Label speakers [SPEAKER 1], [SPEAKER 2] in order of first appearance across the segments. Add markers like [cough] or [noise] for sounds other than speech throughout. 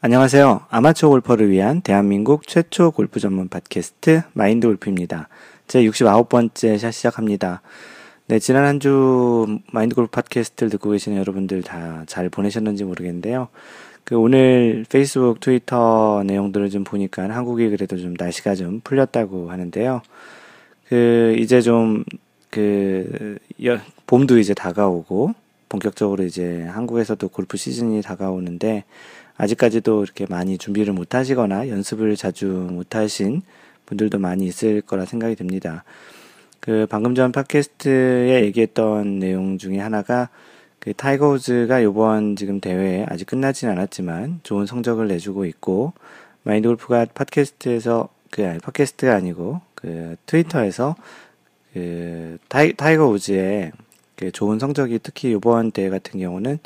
[SPEAKER 1] 안녕하세요. 아마추어 골퍼를 위한 대한민국 최초 골프 전문 팟캐스트 마인드 골프입니다. 제 69번째 샷 시작합니다. 네, 지난 한 주 마인드 골프 팟캐스트를 듣고 계시는 여러분들 다 잘 보내셨는지 모르겠는데요. 그 오늘 페이스북, 트위터 내용들을 좀 보니까 한국이 그래도 좀 날씨가 좀 풀렸다고 하는데요. 그 이제 좀 그 봄도 이제 다가오고 본격적으로 이제 한국에서도 골프 시즌이 다가오는데 아직까지도 이렇게 많이 준비를 못 하시거나 연습을 자주 못 하신 분들도 많이 있을 거라 생각이 듭니다. 그 방금 전 팟캐스트에 얘기했던 내용 중에 하나가 그 타이거 우즈가 요번 지금 대회에 아직 끝나진 않았지만 좋은 성적을 내주고 있고 마인드 골프가 팟캐스트에서 그 아니 팟캐스트가 아니고 그 트위터에서 그 타이, 타이거 우즈의 그 좋은 성적이 특히 요번 대회 같은 경우는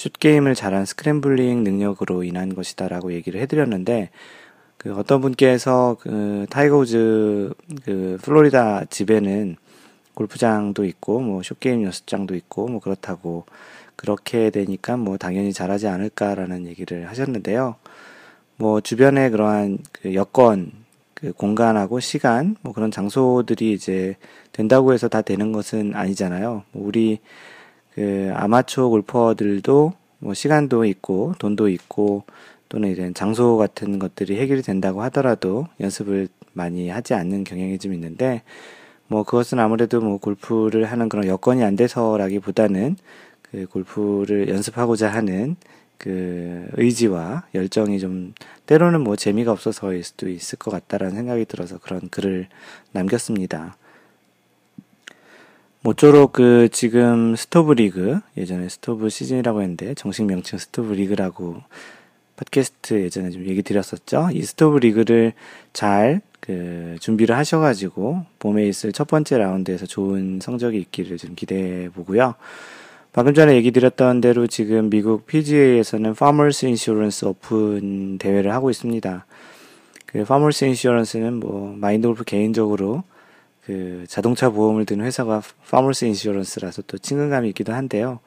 [SPEAKER 1] 숏게임을 잘한 scrambling 능력으로 인한 것이다라고 얘기를 해드렸는데 그 어떤 분께서 그 타이거 우즈 그 플로리다 집에는 골프장도 있고 뭐 숏게임 연습장도 있고 뭐 그렇다고 그렇게 되니까 뭐 당연히 잘하지 않을까라는 얘기를 하셨는데요. 뭐 주변에 그러한 그 여건 그 공간하고 시간 뭐 그런 장소들이 이제 된다고 해서 다 되는 것은 아니잖아요. 뭐 우리 그 아마추어 골퍼들도 뭐 시간도 있고 돈도 있고 또는 이제 장소 같은 것들이 해결이 된다고 하더라도 연습을 많이 하지 않는 경향이 좀 있는데 뭐 그것은 아무래도 뭐 골프를 하는 그런 여건이 안 돼서라기보다는 그 골프를 연습하고자 하는 그 의지와 열정이 좀 때로는 뭐 재미가 없어서일 수도 있을 것 같다라는 생각이 들어서 그런 글을 남겼습니다. 모쪼록 그 지금 스토브 리그 예전에 스토브 시즌이라고 했는데 정식 명칭 스토브 리그라고 팟캐스트 예전에 좀 얘기 드렸었죠. 이 스토브 리그를 잘 그 준비를 하셔가지고 봄에 있을 첫 번째 라운드에서 좋은 성적이 있기를 좀 기대해 보고요. 방금 전에 얘기 드렸던 대로 지금 미국 PGA에서는 Farmers Insurance 오픈 대회를 하고 있습니다. 그 Farmers Insurance는 뭐 마인드 골프 개인적으로 그 자동차 보험을 드는 회사가 Farmers Insurance라서 또 친근감이 있기도 한데요.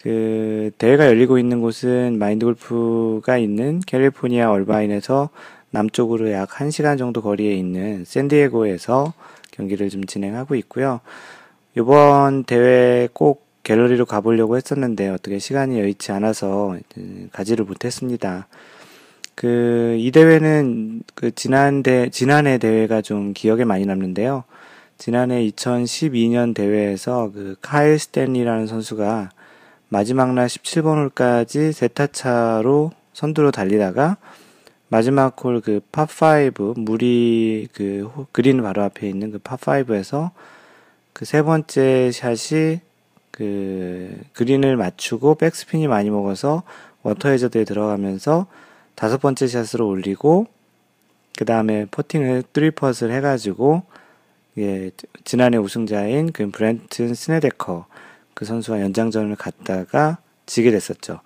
[SPEAKER 1] 그 대회가 열리고 있는 곳은 마인드 골프가 있는 캘리포니아 얼바인에서 남쪽으로 약 1시간 정도 거리에 있는 샌디에고에서 경기를 좀 진행하고 있고요. 이번 대회 꼭 갤러리로 가보려고 했었는데 어떻게 시간이 여의치 않아서 가지를 못했습니다. 그, 이 대회는 그 지난 대, 지난해 대회가 좀 기억에 많이 남는데요. 지난해 2012년 대회에서 그 카일 스탠리라는 선수가 마지막 날 17번 홀까지 세타차로 선두로 달리다가 마지막 홀그 파5 물이 그 그린 바로 앞에 있는 그 파5에서 그 세 번째 샷이 그 그린을 맞추고 백스핀이 많이 먹어서 워터 해저드에 들어가면서 다섯 번째 샷으로 올리고 그 다음에 퍼팅을 three putt를 해가지고 예, 지난해 우승자인 그 브렌튼 스네데커 그 선수와 연장전을 갔다가 지게 됐었죠.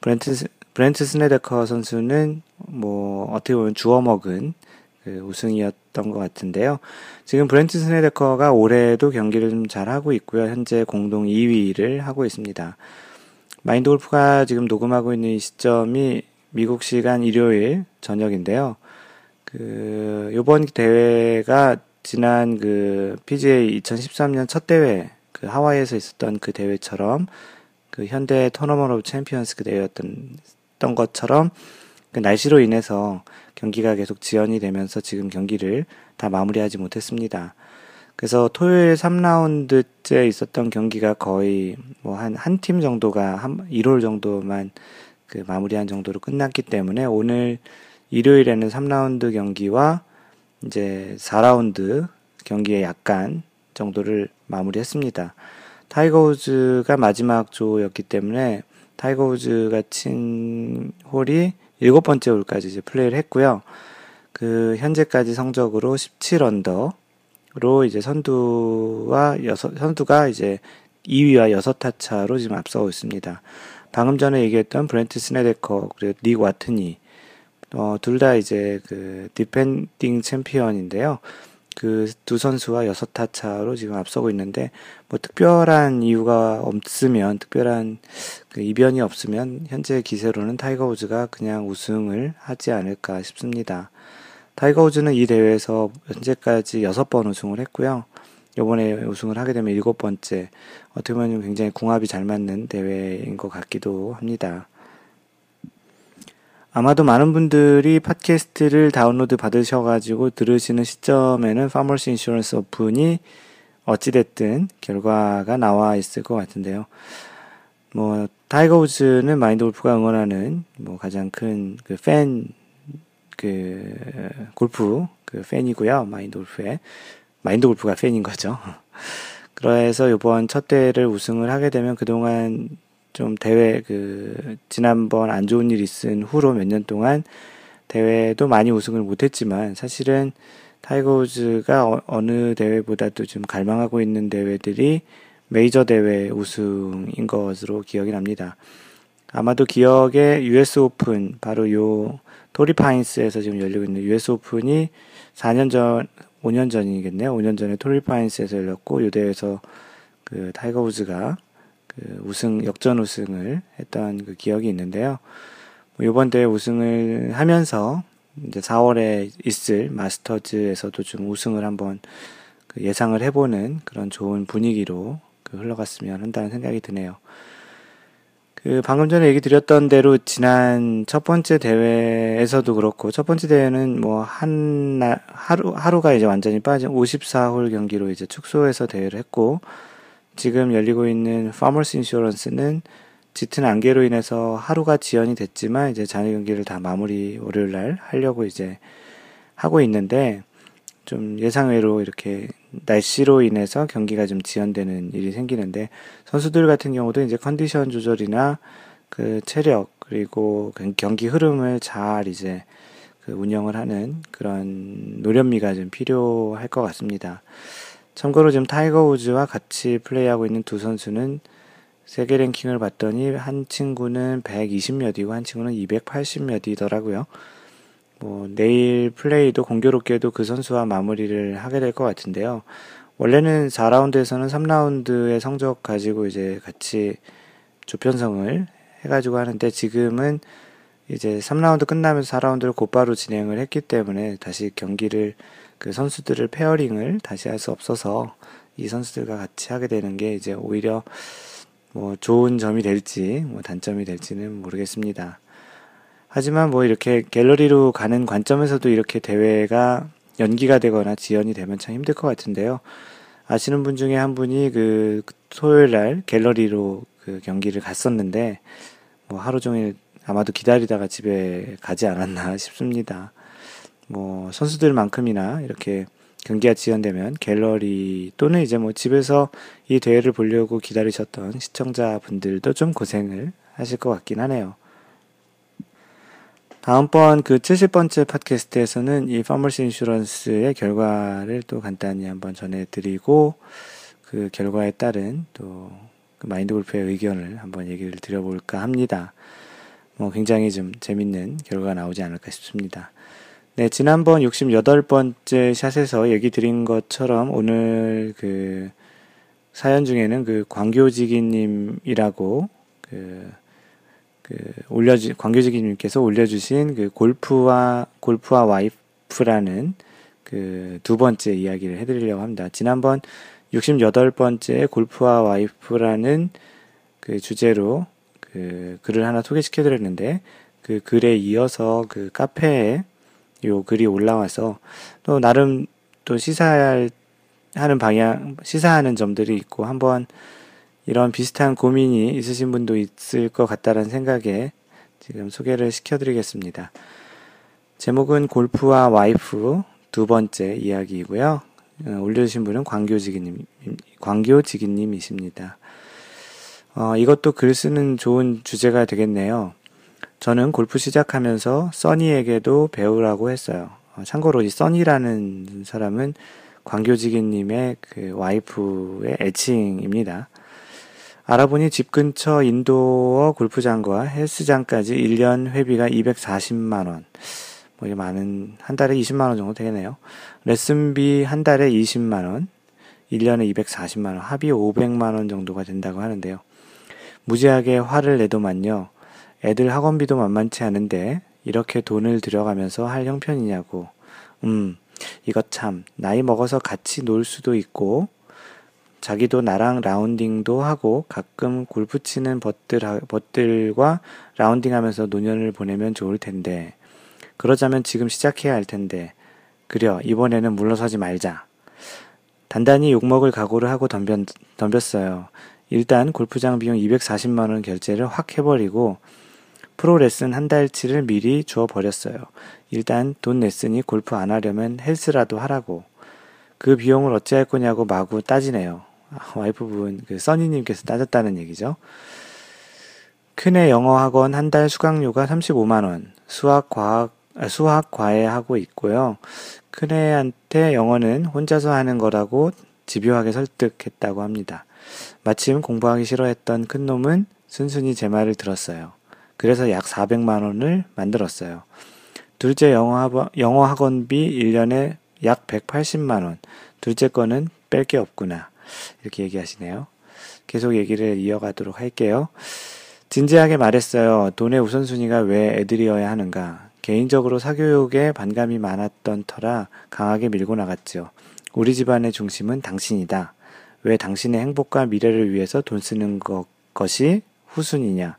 [SPEAKER 1] 브렌트 브렌트 스네데커 선수는 뭐 어떻게 보면 주워 먹은 그 우승이었던 것 같은데요. 지금 브렌트 스네데커가 올해도 경기를 좀 잘 하고 있고요. 현재 공동 2위를 하고 있습니다. 마인드 골프가 지금 녹음하고 있는 이 시점이 미국 시간 일요일 저녁인데요. 그 요번 대회가 지난 그 PGA 2013년 첫 대회 그 하와이에서 있었던 그 대회처럼 그 현대 Tournament of Champions 그 대회였던 것처럼 그 날씨로 인해서 경기가 계속 지연이 되면서 지금 경기를 다 마무리하지 못했습니다. 그래서 토요일 3라운드째 있었던 경기가 거의 뭐 한 한 팀 정도가 한 1홀 정도만 그 마무리한 정도로 끝났기 때문에 오늘 일요일에는 3라운드 경기와 이제 4라운드 경기에 약간 정도를 마무리했습니다. 타이거 우즈가 마지막 조였기 때문에 타이거 우즈가 친 홀이 일곱 번째 홀까지 이제 플레이를 했고요. 그 현재까지 성적으로 17언더로 이제 선두와 여섯 선두가 이제 2위와 6타 차로 지금 앞서고 있습니다. 방금 전에 얘기했던 브렌트 스네데커 그리고 닉 와트니 어, 둘 다 이제 그 디펜딩 챔피언인데요. 그 두 선수와 여섯 타 차로 지금 앞서고 있는데 뭐 특별한 이유가 없으면 특별한 그 이변이 없으면 현재 기세로는 타이거 우즈가 그냥 우승을 하지 않을까 싶습니다. 타이거 우즈는 이 대회에서 현재까지 여섯 번 우승을 했고요. 요번에 우승을 하게 되면 일곱 번째 어떻게 보면 굉장히 궁합이 잘 맞는 대회인 것 같기도 합니다. 아마도 많은 분들이 팟캐스트를 다운로드 받으셔가지고 들으시는 시점에는 Farmers Insurance 오픈이 어찌됐든 결과가 나와 있을 것 같은데요. 뭐, 타이거 우즈는 마인드 골프가 응원하는 뭐 가장 큰 그 팬, 그, 골프 그 팬이고요. 마인드 골프의. 마인드 골프가 팬인 거죠. [laughs] 그래서 이번 첫 대회를 우승을 하게 되면 그동안 좀 대회 그 지난번 안 좋은 일 있은 후로 몇 년 동안 대회도 많이 우승을 못했지만 사실은 타이거 우즈가 어느 대회보다도 좀 갈망하고 있는 대회들이 메이저 대회 우승인 것으로 기억이 납니다. 아마도 기억에 US 오픈 바로 요 토리 파인스에서 지금 열리고 있는 US 오픈이 4년 전 5년 전이겠네요. 5년 전에 토리 파인스에서 열렸고 요 대회에서 그 타이거 우즈가 그 우승 역전 우승을 했던 그 기억이 있는데요. 뭐 이번 대회 우승을 하면서 이제 4월에 있을 마스터즈에서도 좀 우승을 한번 그 예상을 해보는 그런 좋은 분위기로 그 흘러갔으면 한다는 생각이 드네요. 그 방금 전에 얘기 드렸던 대로 지난 첫 번째 대회에서도 그렇고 첫 번째 대회는 뭐 한 날 하루 하루가 이제 완전히 빠진 54홀 경기로 이제 축소해서 대회를 했고 지금 열리고 있는 Farmers Insurance는 짙은 안개로 인해서 하루가 지연이 됐지만 이제 잔여 경기를 다 마무리 월요일 날 하려고 이제 하고 있는데 좀 예상외로 이렇게 날씨로 인해서 경기가 좀 지연되는 일이 생기는데 선수들 같은 경우도 이제 컨디션 조절이나 그 체력 그리고 경기 흐름을 잘 이제 그 운영을 하는 그런 노련미가 좀 필요할 것 같습니다. 참고로 지금 타이거 우즈와 같이 플레이하고 있는 두 선수는 세계 랭킹을 봤더니 한 친구는 120몇이고 한 친구는 280몇이더라고요. 뭐 내일 플레이도 공교롭게도 그 선수와 마무리를 하게 될 것 같은데요. 원래는 4라운드에서는 3라운드의 성적 가지고 이제 같이 조편성을 해가지고 하는데 지금은 이제 3라운드 끝나면서 4라운드를 곧바로 진행을 했기 때문에 다시 경기를 그 선수들을 pairing을 다시 할 수 없어서 이 선수들과 같이 하게 되는 게 이제 오히려 뭐 좋은 점이 될지 뭐 단점이 될지는 모르겠습니다. 하지만 뭐 이렇게 갤러리로 가는 관점에서도 이렇게 대회가 연기가 되거나 지연이 되면 참 힘들 것 같은데요. 아시는 분 중에 한 분이 그 토요일 날 갤러리로 그 경기를 갔었는데 뭐 하루 종일 아마도 기다리다가 집에 가지 않았나 [laughs] 싶습니다. 뭐 선수들만큼이나 이렇게 경기가 지연되면 갤러리 또는 이제 뭐 집에서 이 대회를 보려고 기다리셨던 시청자분들도 좀 고생을 하실 것 같긴 하네요. 다음번 그 70번째 팟캐스트에서는 이 파머스 인슈런스의 결과를 또 간단히 한번 전해드리고 그 결과에 따른 또 그 마인드 골프의 의견을 한번 얘기를 드려볼까 합니다. 뭐 굉장히 좀 재밌는 결과가 나오지 않을까 싶습니다. 네, 지난번 68번째 샷에서 얘기 드린 것처럼 오늘 그 사연 중에는 그 광교지기님이라고 그, 그 올려주, 광교지기님께서 올려주신 그 골프와, 골프와 와이프라는 그 두 번째 이야기를 해드리려고 합니다. 지난번 68번째 골프와 와이프라는 그 주제로 그 글을 하나 소개시켜 드렸는데 그 글에 이어서 그 카페에 요 글이 올라와서 또 나름 또 시사할 하는 방향, 시사하는 점들이 있고 한번 이런 비슷한 고민이 있으신 분도 있을 것 같다라는 생각에 지금 소개를 시켜드리겠습니다. 제목은 골프와 와이프 두 번째 이야기이고요. 어, 올려주신 분은 광교지기님, 광교지기님이십니다. 어, 이것도 글 쓰는 좋은 주제가 되겠네요. 저는 골프 시작하면서 써니에게도 배우라고 했어요. 어, 참고로 이 써니라는 사람은 광교지기님의 그 와이프의 애칭입니다. 알아보니 집 근처 인도어 골프장과 헬스장까지 1년 회비가 240만원. 뭐 이게 많은 한 달에 20만 원 정도 되겠네요. 레슨비 한 달에 20만 원, 1년에 240만 원, 합이 500만 원 정도가 된다고 하는데요. 무지하게 화를 내더만요. 애들 학원비도 만만치 않은데 이렇게 돈을 들여가면서 할 형편이냐고. 음, 이것 참 나이 먹어서 같이 놀 수도 있고 자기도 나랑 라운딩도 하고 가끔 골프 치는 벗들, 벗들과 라운딩 하면서 노년을 보내면 좋을 텐데. 그러자면 지금 시작해야 할 텐데. 그려, 이번에는 물러서지 말자. 단단히 욕먹을 각오를 하고 덤볐, 덤볐어요. 일단 골프장 비용 240만원 결제를 확 해버리고 프로 레슨 한 달치를 미리 주어 버렸어요. 일단 돈 냈으니 골프 안 하려면 헬스라도 하라고. 그 비용을 어찌할 거냐고 마구 따지네요. [laughs] 와이프분, 그 써니님께서 따졌다는 얘기죠. 큰애 영어 학원 한 달 수강료가 35만원, 수학, 과학, 아, 수학, 과외 하고 있고요. 큰애한테 영어는 혼자서 하는 거라고 집요하게 설득했다고 합니다. 마침 공부하기 싫어했던 큰 놈은 순순히 제 말을 들었어요. 그래서 약 400만 원을 만들었어요. 둘째 영어, 학원, 영어 학원비 1년에 약 180만 원. 둘째 거는 뺄 게 없구나. 이렇게 얘기하시네요. 계속 얘기를 이어가도록 할게요. 진지하게 말했어요. 돈의 우선순위가 왜 애들이어야 하는가. 개인적으로 사교육에 반감이 많았던 터라 강하게 밀고 나갔지요. 우리 집안의 중심은 당신이다. 왜 당신의 행복과 미래를 위해서 돈 쓰는 것, 것이 후순위냐.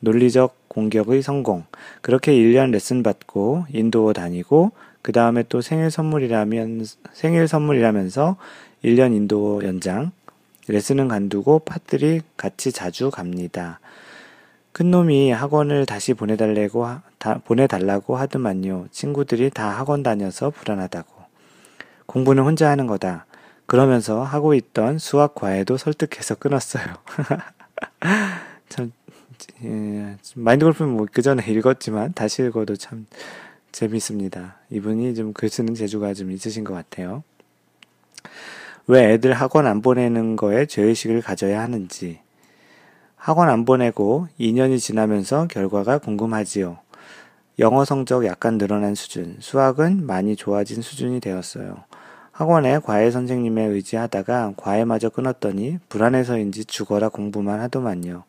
[SPEAKER 1] 논리적 공격의 성공. 그렇게 1년 레슨 받고 인도 다니고 그 다음에 또 생일 선물이라면 생일 선물이라면서 1년 인도 연장, 레슨은 간두고 팥들이 같이 자주 갑니다. 큰 놈이 학원을 다시 보내달라고, 다, 보내달라고 하더만요. 친구들이 다 학원 다녀서 불안하다고. 공부는 혼자 하는 거다. 그러면서 하고 있던 수학 과외도 설득해서 끊었어요. [laughs] 참, 예, 마인드 골프는 뭐 그 전에 읽었지만 다시 읽어도 참 재밌습니다. 이분이 좀 글 쓰는 재주가 좀 있으신 것 같아요. 왜 애들 학원 안 보내는 거에 죄의식을 가져야 하는지. 학원 안 보내고 2년이 지나면서 결과가 궁금하지요. 영어 성적 약간 늘어난 수준, 수학은 많이 좋아진 수준이 되었어요. 학원에 과외 선생님에 의지하다가 과외마저 끊었더니 불안해서인지 죽어라 공부만 하더만요.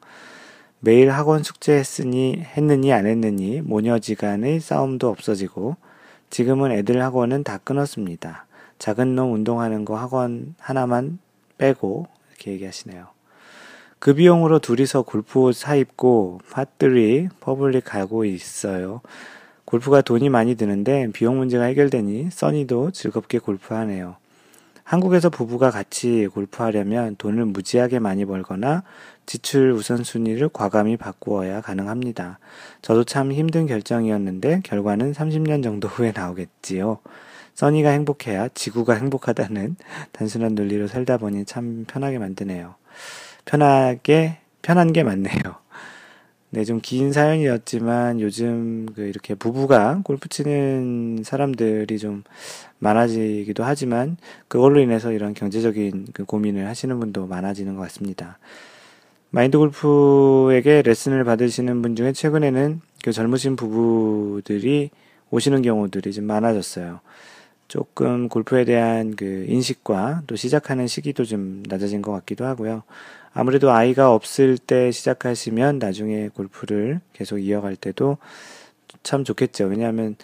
[SPEAKER 1] 매일 학원 숙제 했으니, 했느니 안 했느니 모녀지간의 싸움도 없어지고 지금은 애들 학원은 다 끊었습니다. 작은 놈 운동하는 거 학원 하나만 빼고 이렇게 얘기하시네요. 그 비용으로 둘이서 골프옷 사 입고 par three public 가고 있어요. 골프가 돈이 많이 드는데 비용 문제가 해결되니 써니도 즐겁게 골프하네요. 한국에서 부부가 같이 골프하려면 돈을 무지하게 많이 벌거나 지출 우선순위를 과감히 바꾸어야 가능합니다. 저도 참 힘든 결정이었는데 결과는 30년 정도 후에 나오겠지요. 써니가 행복해야 지구가 행복하다는 단순한 논리로 살다 보니 참 편하게 만드네요. 편하게, 편한 게 맞네요. 네, 좀 긴 사연이었지만 요즘 그 이렇게 부부가 골프 치는 사람들이 좀 많아지기도 하지만 그걸로 인해서 이런 경제적인 그 고민을 하시는 분도 많아지는 것 같습니다. 마인드 골프에게 레슨을 받으시는 분 중에 최근에는 그 젊으신 부부들이 오시는 경우들이 좀 많아졌어요. 조금 골프에 대한 그 인식과 또 시작하는 시기도 좀 낮아진 것 같기도 하고요. 아무래도 아이가 없을 때 시작하시면 나중에 골프를 계속 이어갈 때도 참 좋겠죠. 왜냐하면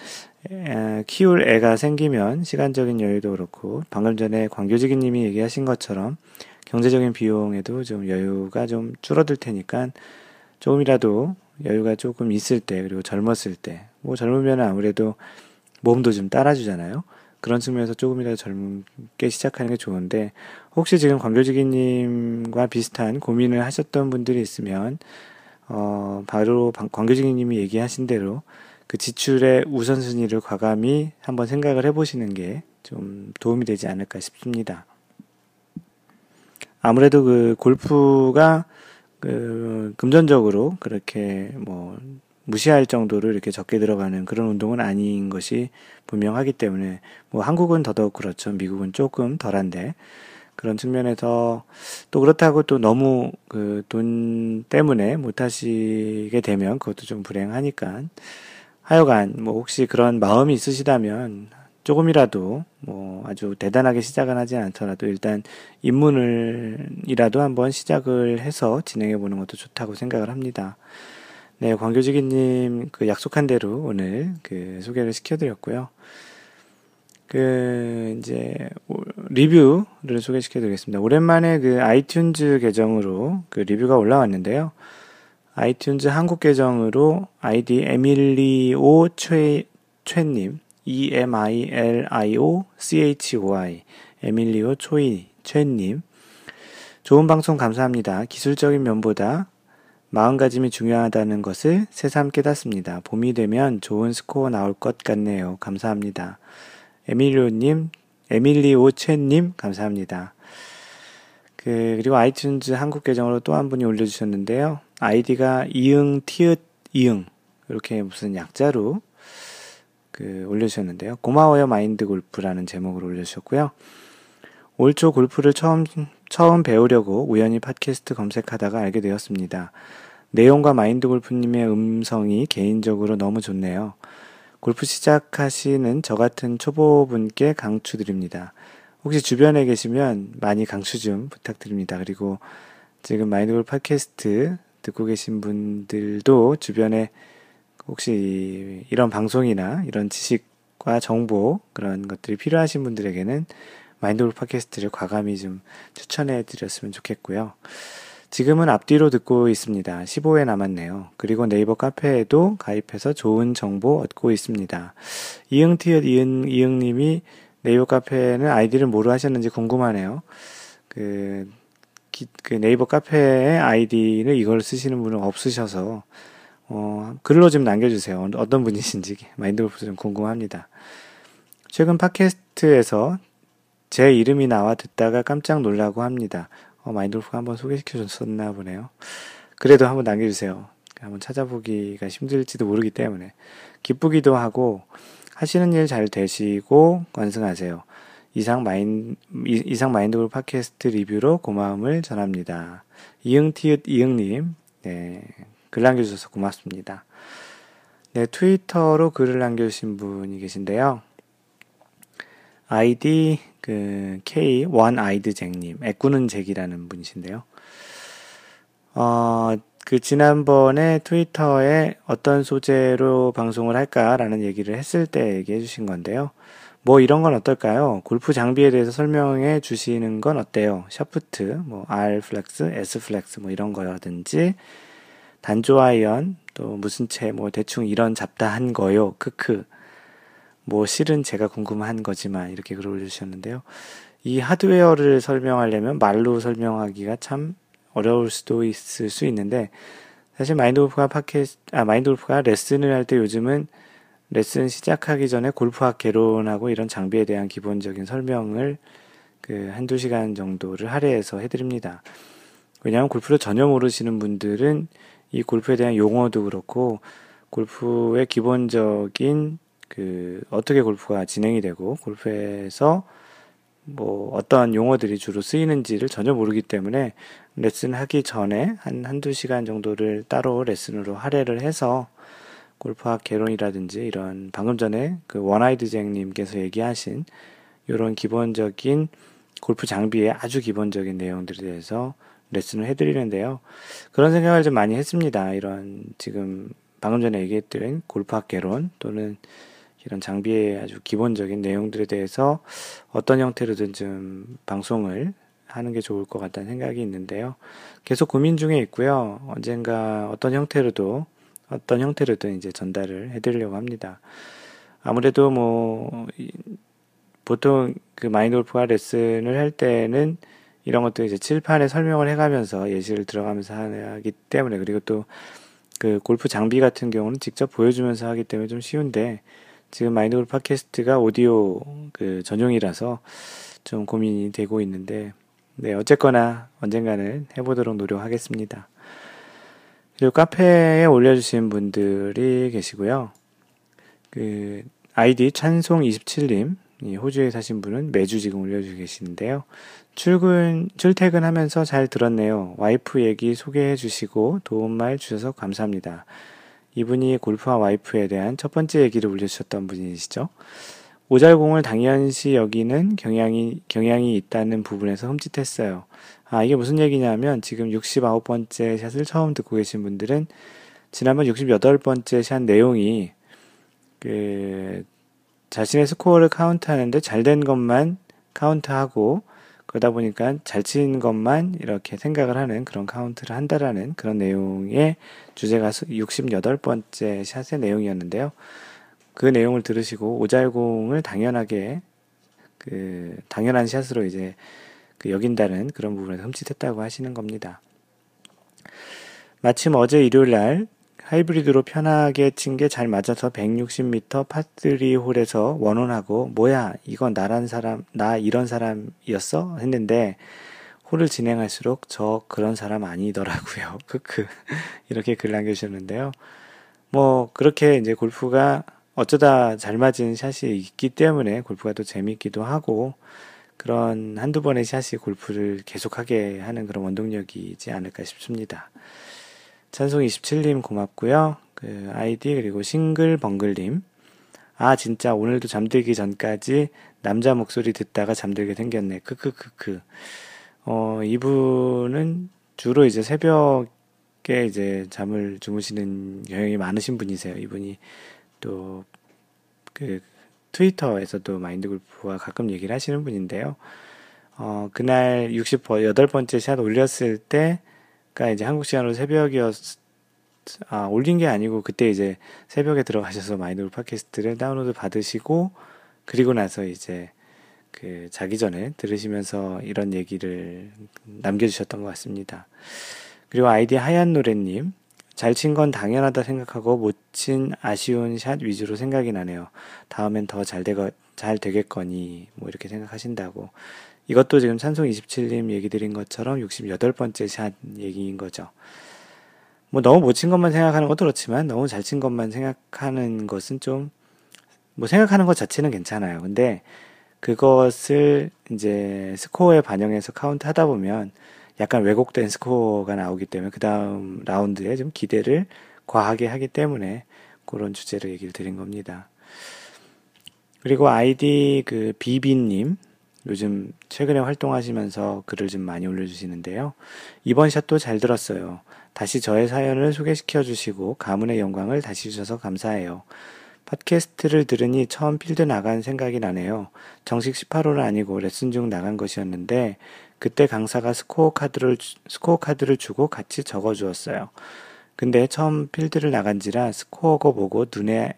[SPEAKER 1] 키울 애가 생기면 시간적인 여유도 그렇고 방금 전에 광교지기 님이 얘기하신 것처럼 경제적인 비용에도 좀 여유가 좀 줄어들 테니까 조금이라도 여유가 조금 있을 때 그리고 젊었을 때 뭐 젊으면 아무래도 몸도 좀 따라주잖아요. 그런 측면에서 조금이라도 젊게 시작하는 게 좋은데 혹시 지금 광교지기님과 비슷한 고민을 하셨던 분들이 있으면 어 바로 광교지기님이 얘기하신 대로 그 지출의 우선순위를 과감히 한번 생각을 해보시는 게 좀 도움이 되지 않을까 싶습니다. 아무래도 그 골프가 그 금전적으로 그렇게 뭐 무시할 정도로 이렇게 적게 들어가는 그런 운동은 아닌 것이 분명하기 때문에 뭐 한국은 더더욱 그렇죠. 미국은 조금 덜한데 그런 측면에서 또 그렇다고 또 너무 그 돈 때문에 못 하시게 되면 그것도 좀 불행하니까 하여간 뭐 혹시 그런 마음이 있으시다면 조금이라도 뭐 아주 대단하게 시작은 하지 않더라도 일단 입문을이라도 한번 시작을 해서 진행해 보는 것도 좋다고 생각을 합니다. 네, 광교지기님 그 약속한 대로 오늘 그 소개를 시켜드렸고요. 그 이제 리뷰를 소개시켜 드리겠습니다. 오랜만에 그 아이튠즈 계정으로 그 리뷰가 올라왔는데요. 아이튠즈 한국 계정으로 아이디 에밀리오 최 최님 E M I L I O C H O I 에밀리오 초이 최님 좋은 방송 감사합니다. 기술적인 면보다 마음가짐이 중요하다는 것을 새삼 깨닫습니다. 봄이 되면 좋은 스코어 나올 것 같네요. 감사합니다. 에밀리오님, 에밀리오 최님, 감사합니다. 그, 그리고 아이튠즈 한국 계정으로 또 한 분이 올려주셨는데요. 아이디가 이응, 티읕, 이응. 이렇게 무슨 약자로 그 올려주셨는데요. 고마워요 마인드 골프라는 제목으로 올려주셨고요. 올 초 골프를 처음 처음 배우려고 우연히 팟캐스트 검색하다가 알게 되었습니다. 내용과 마인드 골프님의 음성이 개인적으로 너무 좋네요. 골프 시작하시는 저 같은 초보분께 강추드립니다. 혹시 주변에 계시면 많이 강추 좀 부탁드립니다. 그리고 지금 마인드 골프 팟캐스트 듣고 계신 분들도 주변에 혹시 이런 방송이나 이런 지식과 정보 그런 것들이 필요하신 분들에게는 마인드골 팟캐스트를 과감히 좀 추천해 드렸으면 좋겠고요. 지금은 앞뒤로 듣고 있습니다. 15회 남았네요. 그리고 네이버 카페에도 가입해서 좋은 정보 얻고 있습니다. 이응티읕 이응, 이응님이 네이버 카페는 아이디를 뭐로 하셨는지 궁금하네요. 그, 기, 그 네이버 카페의 아이디를 이걸 쓰시는 분은 없으셔서, 어, 글로 좀 남겨주세요. 어떤 분이신지 [laughs] 마인드골프 좀 궁금합니다. 최근 팟캐스트에서 제 이름이 나와 듣다가 깜짝 놀라기도 합니다. 어, 마인드골프가 한번 소개시켜 줬었나 보네요. 그래도 한번 남겨주세요. 한번 찾아보기가 힘들지도 모르기 때문에. 기쁘기도 하고, 하시는 일 잘 되시고, 건승하세요. 이상 마인, 이상 마인드골프 팟캐스트 리뷰로 고마움을 전합니다. 이응티읕 이응님, 네. 글 남겨주셔서 고맙습니다. 네, 트위터로 글을 남겨주신 분이 계신데요. 아이디 그 K 원 아이드 잭님 애꾸는 잭이라는 분이신데요. 어, 그 지난번에 트위터에 어떤 소재로 방송을 할까라는 얘기를 했을 때 얘기해 주신 건데요. 뭐 이런 건 어떨까요? 골프 장비에 대해서 설명해 주시는 건 어때요? 샤프트, 뭐 R flex, S flex 뭐 이런 거라든지 단조 아이언 또 무슨 채 뭐 대충 이런 잡다한 거요. 크크. 뭐 실은 제가 궁금한 거지만 이렇게 글을 올려주셨는데요. 이 하드웨어를 설명하려면 말로 설명하기가 참 어려울 수도 있을 수 있는데 사실 마인드골프가 팟캐스트 아 마인드골프가 레슨을 할 때 요즘은 레슨 시작하기 전에 골프학 개론하고 이런 장비에 대한 기본적인 설명을 그 한두 시간 정도를 할애해서 해드립니다. 왜냐하면 골프를 전혀 모르시는 분들은 이 골프에 대한 용어도 그렇고 골프의 기본적인 그 어떻게 골프가 진행이 되고 골프에서 뭐 어떠한 용어들이 주로 쓰이는지를 전혀 모르기 때문에 레슨 하기 전에 한 한두 시간 정도를 따로 레슨으로 할애를 해서 골프학 개론이라든지 이런 방금 전에 그 원아이드 쟁님께서 얘기하신 이런 기본적인 골프 장비의 아주 기본적인 내용들에 대해서 레슨을 해드리는데요. 그런 생각을 좀 많이 했습니다. 이런 지금 방금 전에 얘기했던 골프학 개론 또는 이런 장비의 아주 기본적인 내용들에 대해서 어떤 형태로든 좀 방송을 하는 게 좋을 것 같다는 생각이 있는데요. 계속 고민 중에 있고요. 언젠가 어떤 형태로도 어떤 형태로든 이제 전달을 해드리려고 합니다. 아무래도 뭐 보통 그 마인드 골프가 레슨을 할 때는 이런 것도 이제 칠판에 설명을 해가면서 예시를 들어가면서 하기 때문에 그리고 또 그 골프 장비 같은 경우는 직접 보여주면서 하기 때문에 좀 쉬운데 지금 마인드골 팟캐스트가 오디오 그 전용이라서 좀 고민이 되고 있는데, 네, 어쨌거나 언젠가는 해보도록 노력하겠습니다. 그리고 카페에 올려주신 분들이 계시고요. 그, 아이디 찬송27님, 호주에 사신 분은 매주 지금 올려주고 계시는데요. 출근, 출퇴근하면서 잘 들었네요. 와이프 얘기 소개해 주시고 도움말 주셔서 감사합니다. 이분이 골프와 와이프에 대한 첫 번째 얘기를 올려주셨던 분이시죠. 오잘공을 당연시 여기는 경향이, 경향이 있다는 부분에서 흠칫했어요. 아, 이게 무슨 얘기냐면 지금 69번째 샷을 처음 듣고 계신 분들은 지난번 68번째 샷 내용이 그 자신의 스코어를 카운트하는데 잘 된 것만 카운트하고 그러다 보니까 잘친 것만 이렇게 생각을 하는 그런 카운트를 한다라는 그런 내용의 주제가 68번째 샷의 내용이었는데요. 그 내용을 들으시고 오잘공을 당연하게 그 당연한 샷으로 이제 그 여긴다는 그런 부분에서 흠칫했다고 하시는 겁니다. 마침 어제 일요일 날 하이브리드로 편하게 친 게 잘 맞아서 160m 파3 홀에서 원혼하고 뭐야 이건 나란 사람 나 이런 사람이었어 했는데 홀을 진행할수록 저 그런 사람 아니더라고요. [laughs] 크크 이렇게 글 남겨주셨는데요. 뭐 그렇게 이제 골프가 어쩌다 잘 맞은 샷이 있기 때문에 골프가 또 재밌기도 하고 그런 한두 번의 샷이 골프를 계속하게 하는 그런 원동력이지 않을까 싶습니다. 찬송 27님 고맙고요. 그 아이디 그리고 싱글 벙글님. 아 진짜 오늘도 잠들기 전까지 남자 목소리 듣다가 잠들게 생겼네. 크크크크. 어 이분은 주로 이제 새벽에 이제 잠을 주무시는 경향이 많으신 분이세요. 이분이 또 그 트위터에서도 마인드 골프와 가끔 얘기를 하시는 분인데요. 어 그날 68번째 샷 올렸을 때 그러니까 이제 한국 시간으로 새벽이었 아 올린 게 아니고 그때 이제 새벽에 들어가셔서 마인드골 팟캐스트를 다운로드 받으시고 그리고 나서 이제 그 자기 전에 들으시면서 이런 얘기를 남겨주셨던 것 같습니다. 그리고 아이디 하얀 노래님 잘 친 건 당연하다 생각하고 못 친 아쉬운 샷 위주로 생각이 나네요. 다음엔 더 잘 되거 잘 되겠거니 뭐 이렇게 생각하신다고 이것도 지금 찬송 27님 얘기 드린 것처럼 68번째 샷 얘기인 거죠. 뭐 너무 못 친 것만 생각하는 것도 그렇지만 너무 잘 친 것만 생각하는 것은 좀 뭐 생각하는 것 자체는 괜찮아요. 근데 그것을 이제 스코어에 반영해서 카운트 하다 보면 약간 왜곡된 스코어가 나오기 때문에 그 다음 라운드에 좀 기대를 과하게 하기 때문에 그런 주제로 얘기를 드린 겁니다. 그리고 아이디 그 비비님 요즘 최근에 활동하시면서 글을 좀 많이 올려주시는데요. 이번 샷도 잘 들었어요. 다시 저의 사연을 소개시켜 주시고 가문의 영광을 다시 주셔서 감사해요. 팟캐스트를 들으니 처음 필드 나간 생각이 나네요. 정식 18홀은 아니고 레슨 중 나간 것이었는데 그때 강사가 스코어 카드를 스코어 카드를 주고 같이 적어 주었어요. 근데 처음 필드를 나간지라 스코어고 뭐고 눈에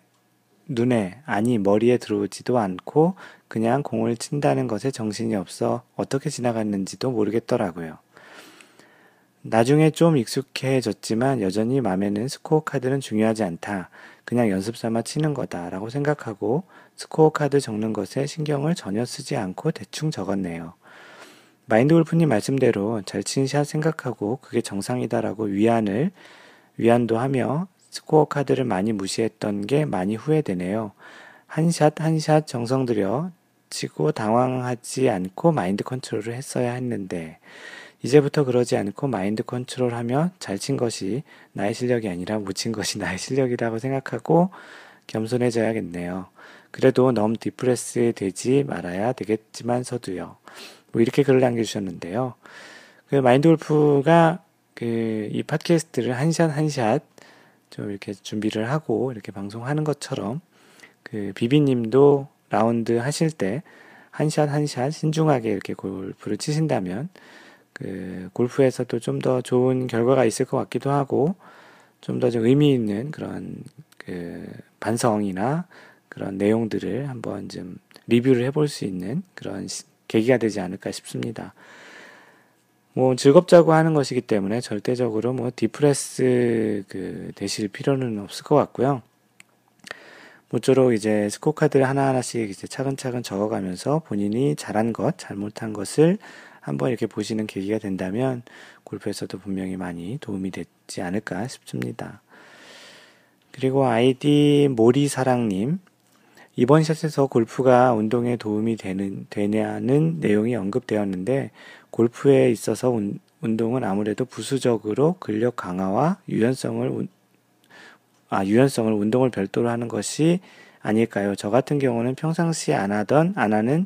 [SPEAKER 1] 눈에, 아니 머리에 들어오지도 않고 그냥 공을 친다는 것에 정신이 없어 어떻게 지나갔는지도 모르겠더라고요. 나중에 좀 익숙해졌지만 여전히 마음에는 스코어 카드는 중요하지 않다. 그냥 연습 삼아 치는 거다라고 생각하고 스코어 카드 적는 것에 신경을 전혀 쓰지 않고 대충 적었네요. 마인드 골프님 말씀대로 잘 친 샷 생각하고 그게 정상이다라고 위안을 위안도 하며 스코어 카드를 많이 무시했던 게 많이 후회되네요. 한 샷 한 샷 정성 들여 치고 당황하지 않고 마인드 컨트롤을 했어야 했는데 이제부터 그러지 않고 마인드 컨트롤 하면 잘 친 것이 나의 실력이 아니라 못 친 것이 [laughs] 나의 실력이라고 생각하고 겸손해져야겠네요. 그래도 너무 depress 되지 말아야 되겠지만서도요. 뭐 이렇게 글을 남겨주셨는데요. 그 마인드 골프가 그 이 팟캐스트를 한 샷 한샷 좀 이렇게 준비를 하고 이렇게 방송하는 것처럼 그 비비님도 라운드 하실 때 한 샷 한 샷 신중하게 이렇게 골프를 치신다면 그 골프에서도 좀 더 좋은 결과가 있을 것 같기도 하고 좀 더 좀 의미 있는 그런 그 반성이나 그런 내용들을 한번 좀 리뷰를 해볼 수 있는 그런 계기가 되지 않을까 싶습니다. 뭐 즐겁자고 하는 것이기 때문에 절대적으로 뭐 depress 그 되실 필요는 없을 것 같고요. 모쪼록 이제 스코 카드를 하나하나씩 이제 차근차근 적어가면서 본인이 잘한 것, 잘못한 것을 한번 이렇게 보시는 계기가 된다면 골프에서도 분명히 많이 도움이 되지 않을까 싶습니다. 그리고 아이디 모리사랑님, 이번 샷에서 골프가 운동에 도움이 되는, 되냐는 내용이 언급되었는데, 골프에 있어서 운, 운동은 아무래도 부수적으로 근력 강화와 유연성을 아, 유연성을 운동을 별도로 하는 것이 아닐까요? 저 같은 경우는 평상시에 안 하던, 안 하는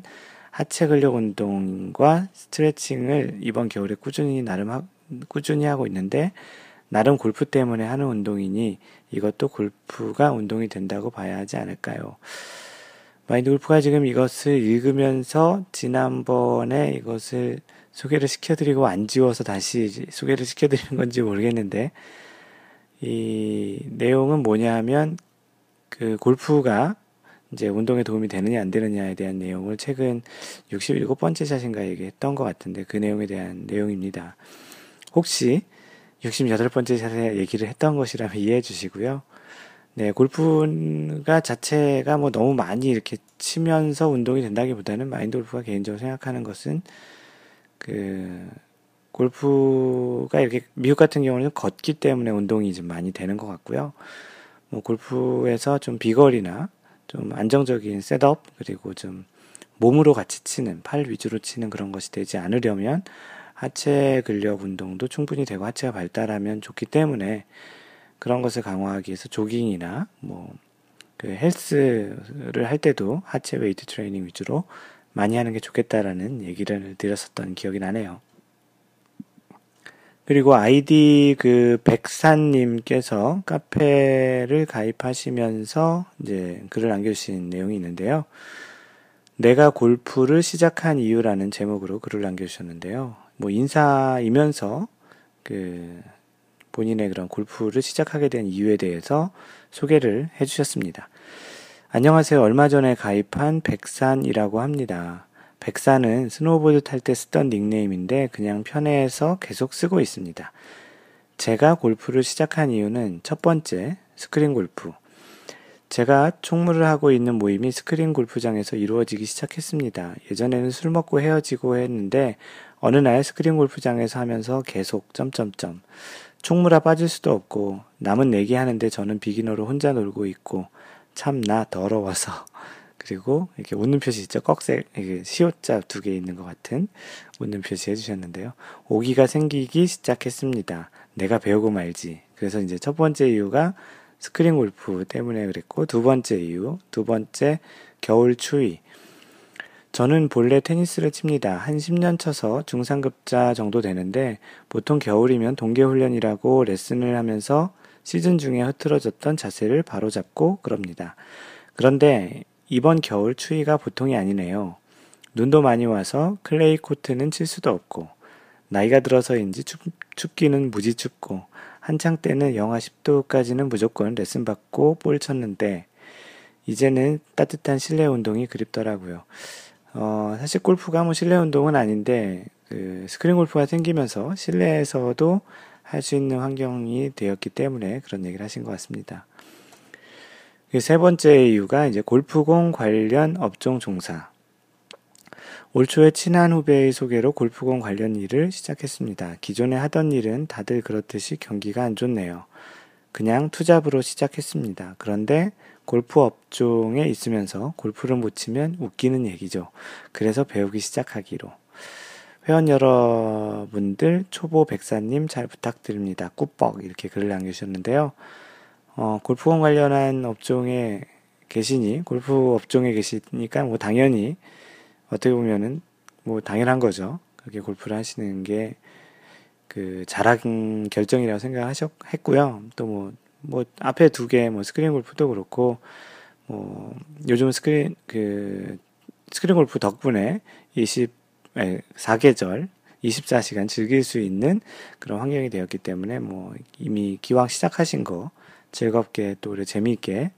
[SPEAKER 1] 하체 근력 운동과 스트레칭을 이번 겨울에 꾸준히 나름 하, 꾸준히 하고 있는데, 나름 골프 때문에 하는 운동이니 이것도 골프가 운동이 된다고 봐야 하지 않을까요? 마인드 골프가 지금 이것을 읽으면서 지난번에 이것을 소개를 시켜드리고 안 지워서 다시 소개를 시켜드리는 건지 모르겠는데, 이 내용은 뭐냐 하면, 그 골프가 이제 운동에 도움이 되느냐 안 되느냐에 대한 내용을 최근 67번째 샷인가 얘기했던 것 같은데 그 내용에 대한 내용입니다. 혹시 68번째 샷에 얘기를 했던 것이라면 이해해 주시고요. 네, 골프가 자체가 뭐 너무 많이 이렇게 치면서 운동이 된다기보다는 마인드 골프가 개인적으로 생각하는 것은 그 골프가 이렇게 미국 같은 경우는 걷기 때문에 운동이 좀 많이 되는 것 같고요. 뭐 골프에서 좀 비거리나 좀 안정적인 setup 그리고 좀 몸으로 같이 치는 팔 위주로 치는 그런 것이 되지 않으려면 하체 근력 운동도 충분히 되고 하체가 발달하면 좋기 때문에 그런 것을 강화하기 위해서 조깅이나 뭐 그 헬스를 할 때도 하체 웨이트 트레이닝 위주로 많이 하는 게 좋겠다라는 얘기를 드렸었던 기억이 나네요. 그리고 아이디 그 백산님께서 카페를 가입하시면서 이제 글을 남겨주신 내용이 있는데요. 내가 골프를 시작한 이유라는 제목으로 글을 남겨주셨는데요. 뭐 인사이면서 그 본인의 그런 골프를 시작하게 된 이유에 대해서 소개를 해주셨습니다. 안녕하세요. 얼마 전에 가입한 백산이라고 합니다. 백산은 스노우보드 탈 때 쓰던 닉네임인데 그냥 편해서 계속 쓰고 있습니다. 제가 골프를 시작한 이유는 첫 번째, 스크린 골프. 제가 총무를 하고 있는 모임이 스크린 골프장에서 이루어지기 시작했습니다. 예전에는 술 먹고 헤어지고 했는데 어느 날 스크린 골프장에서 하면서 계속 점점점. 총무라 빠질 수도 없고 남은 내기 하는데 저는 beginner로 혼자 놀고 있고 참 나 더러워서. [laughs] 그리고 이렇게 웃는 표시 있죠? 꺽쇠 이게 시옷자 두 개 있는 것 같은 웃는 표시 해주셨는데요. 오기가 생기기 시작했습니다. 내가 배우고 말지. 그래서 이제 첫 번째 이유가 스크린 골프 때문에 그랬고 두 번째 이유 두 번째 겨울 추위 저는 본래 테니스를 칩니다. 한 10년 쳐서 중상급자 정도 되는데 보통 겨울이면 동계훈련이라고 레슨을 하면서 시즌 중에 흐트러졌던 자세를 바로잡고 그럽니다. 그런데 이번 겨울 추위가 보통이 아니네요. 눈도 많이 와서 클레이 코트는 칠 수도 없고 나이가 들어서인지 춥, 춥기는 무지 춥고 한창 때는 영하 10도까지는 무조건 레슨 받고 볼 쳤는데 이제는 따뜻한 실내 운동이 그립더라고요. 어, 사실 골프가 뭐 실내 운동은 아닌데 그 스크린 골프가 생기면서 실내에서도 할 수 있는 환경이 되었기 때문에 그런 얘기를 하신 것 같습니다. 그세 번째 이유가 이제 골프공 관련 업종 종사. 올 초에 친한 후배의 소개로 골프공 관련 일을 시작했습니다. 기존에 하던 일은 다들 그렇듯이 경기가 안 좋네요. 그냥 투잡으로 시작했습니다. 그런데 골프 업종에 있으면서 골프를 못 치면 웃기는 얘기죠. 그래서 배우기 시작하기로. 회원 여러분들, 초보 백산입니다 잘 부탁드립니다. 꾸뻑 이렇게 글을 남겨주셨는데요. 어, 골프공 관련한 업종에 계시니, 골프 업종에 계시니까 뭐 당연히 어떻게 보면은 뭐 당연한 거죠. 그렇게 골프를 하시는 게그 잘한 결정이라고 생각하셨, 했고요. 또 뭐, 뭐 앞에 두 개, 뭐 스크린 골프도 그렇고, 뭐 요즘 스크린, 그, 스크린 골프 덕분에 20, 4계절, 24시간 즐길 수 있는 그런 환경이 되었기 때문에 뭐 이미 기왕 시작하신 거 즐겁게 또 우리 재미있게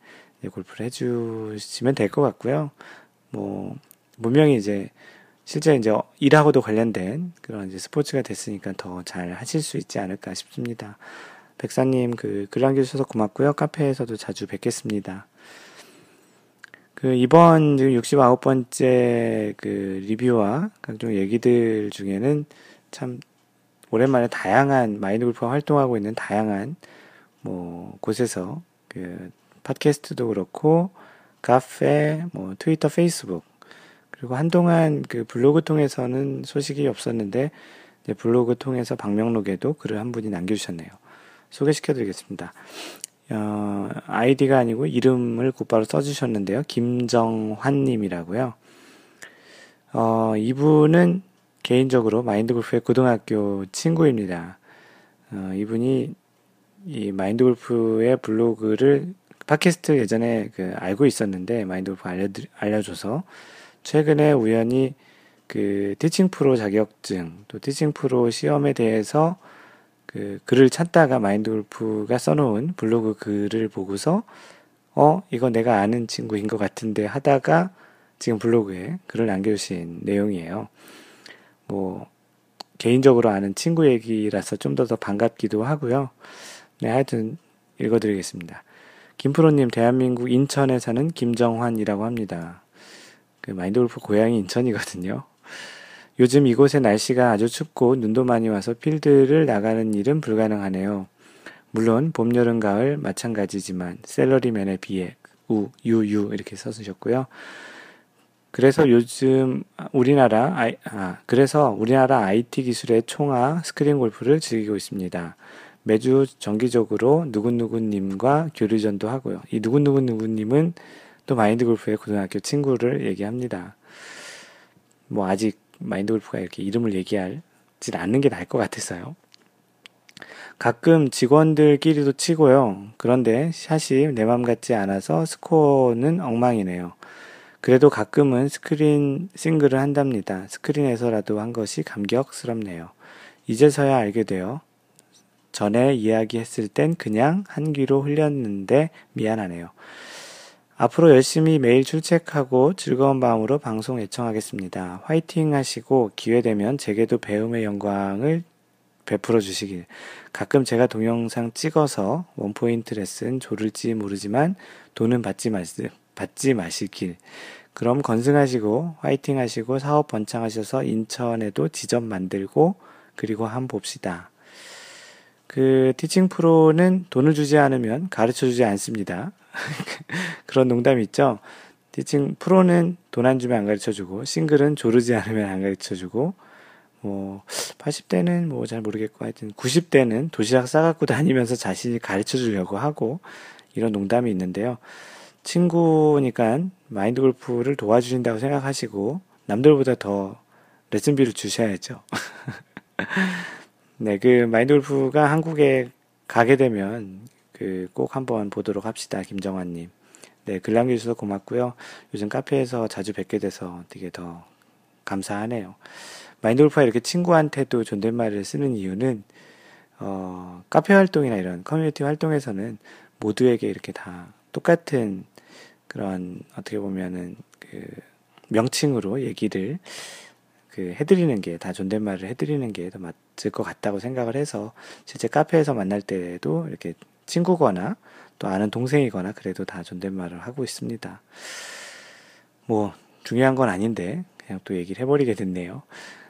[SPEAKER 1] 골프를 해주시면 될 것 같고요. 뭐 분명히 이제 실제 이제 일하고도 관련된 그런 이제 스포츠가 됐으니까 더 잘 하실 수 있지 않을까 싶습니다. 백사님 그 글 남겨주셔서 고맙고요. 카페에서도 자주 뵙겠습니다. 그 이번 지금 69번째 그 리뷰와 각종 얘기들 중에는 참 오랜만에 다양한 마인드 골프가 활동하고 있는 다양한 뭐 곳에서 그 팟캐스트도 그렇고 카페, 뭐 트위터, 페이스북 그리고 한동안 그 블로그 통해서는 소식이 없었는데 블로그 통해서 방명록에도 글을 한 분이 남겨주셨네요. 소개시켜 드리겠습니다. 어, 아이디가 아니고 이름을 곧바로 써주셨는데요. 김정환 님이라고요. 어, 이분은 개인적으로 마인드 골프의 고등학교 친구입니다. 어, 이분이 이 마인드 골프의 블로그를 팟캐스트 예전에 그 알고 있었는데 마인드 골프 알려 알려줘서 최근에 우연히 그 티칭 프로 자격증 또 티칭 프로 시험에 대해서 그 글을 찾다가 마인드 골프가 써놓은 블로그 글을 보고서 어 이거 내가 아는 친구인 것 같은데 하다가 지금 블로그에 글을 남겨주신 내용이에요. 뭐 개인적으로 아는 친구 얘기라서 좀 더 더 반갑기도 하고요. 네, 하여튼 읽어드리겠습니다. 김프로님, 대한민국 인천에 사는 김정환이라고 합니다. 그 마인드 골프 고향이 인천이거든요. 요즘 이곳의 날씨가 아주 춥고 눈도 많이 와서 필드를 나가는 일은 불가능하네요. 물론 봄, 여름, 가을 마찬가지지만 셀러리맨에 비해 우, 유, 유 이렇게 써주셨고요. 그래서 요즘 우리나라 아이, 아, 그래서 우리나라 IT 기술의 총화 스크린 골프를 즐기고 있습니다. 매주 정기적으로 누구누구님과 교류전도 하고요. 이 누구누구누구님은 또 마인드 골프의 고등학교 친구를 얘기합니다. 뭐 아직 마인드 골프가 이렇게 이름을 얘기하진 않는 게 나을 것 같아서요. 가끔 직원들끼리도 치고요. 그런데 샷이 내 맘 같지 않아서 스코어는 엉망이네요. 그래도 가끔은 스크린 싱글을 한답니다. 스크린에서라도 한 것이 감격스럽네요. 이제서야 알게 되어 전에 이야기했을 땐 그냥 한 귀로 흘렸는데 미안하네요. 앞으로 열심히 매일 출첵하고 즐거운 마음으로 방송 애청하겠습니다. 화이팅 하시고 기회되면 제게도 배움의 영광을 베풀어 주시길. 가끔 제가 동영상 찍어서 원포인트 레슨 조를지 모르지만 돈은 받지 마시, 받지 마시길. 그럼 건승하시고 화이팅 하시고 사업 번창하셔서 인천에도 지점 만들고 그리고 한 봅시다. 그 티칭 프로는 돈을 주지 않으면 가르쳐 주지 않습니다. [laughs] 그런 농담이 있죠. 티칭 프로는 돈 안 주면 안 가르쳐 주고 싱글은 조르지 않으면 안 가르쳐 주고 뭐 80대는 뭐 잘 모르겠고 하여튼 90대는 도시락 싸갖고 다니면서 자신이 가르쳐 주려고 하고 이런 농담이 있는데요. 친구니까 마인드 골프를 도와주신다고 생각하시고 남들보다 더 레슨비를 주셔야죠. [laughs] 네, 그 마인드 골프가 한국에 가게 되면 그 꼭 한번 보도록 합시다, 김정환님. 네, 글 남겨주셔서 고맙고요. 요즘 카페에서 자주 뵙게 돼서 되게 더 감사하네요. 마인드 골프가 이렇게 친구한테도 존댓말을 쓰는 이유는 어, 카페 활동이나 이런 커뮤니티 활동에서는 모두에게 이렇게 다 똑같은 그런 어떻게 보면은 그 명칭으로 얘기를 그 해드리는 게 다 존댓말을 해드리는 게 더 맞을 것 같다고 생각을 해서 실제 카페에서 만날 때도 이렇게 친구거나 또 아는 동생이거나 그래도 다 존댓말을 하고 있습니다. 뭐 중요한 건 아닌데 그냥 또 얘기를 해버리게 됐네요.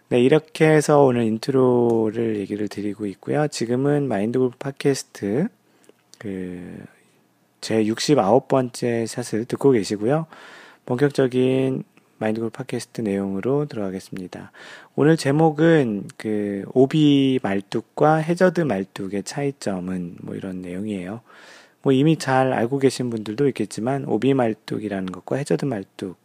[SPEAKER 1] 네, 이렇게 해서 오늘 인트로를 얘기를 드리고 있고요. 지금은 마인드골프 팟캐스트 그 제 69번째 샷을 듣고 계시고요. 본격적인 마인드골프 팟캐스트 내용으로 들어가겠습니다. 오늘 제목은 그 오비 말뚝과 해저드 말뚝의 차이점은 뭐 이런 내용이에요. 뭐 이미 잘 알고 계신 분들도 있겠지만 오비 말뚝이라는 것과 해저드 말뚝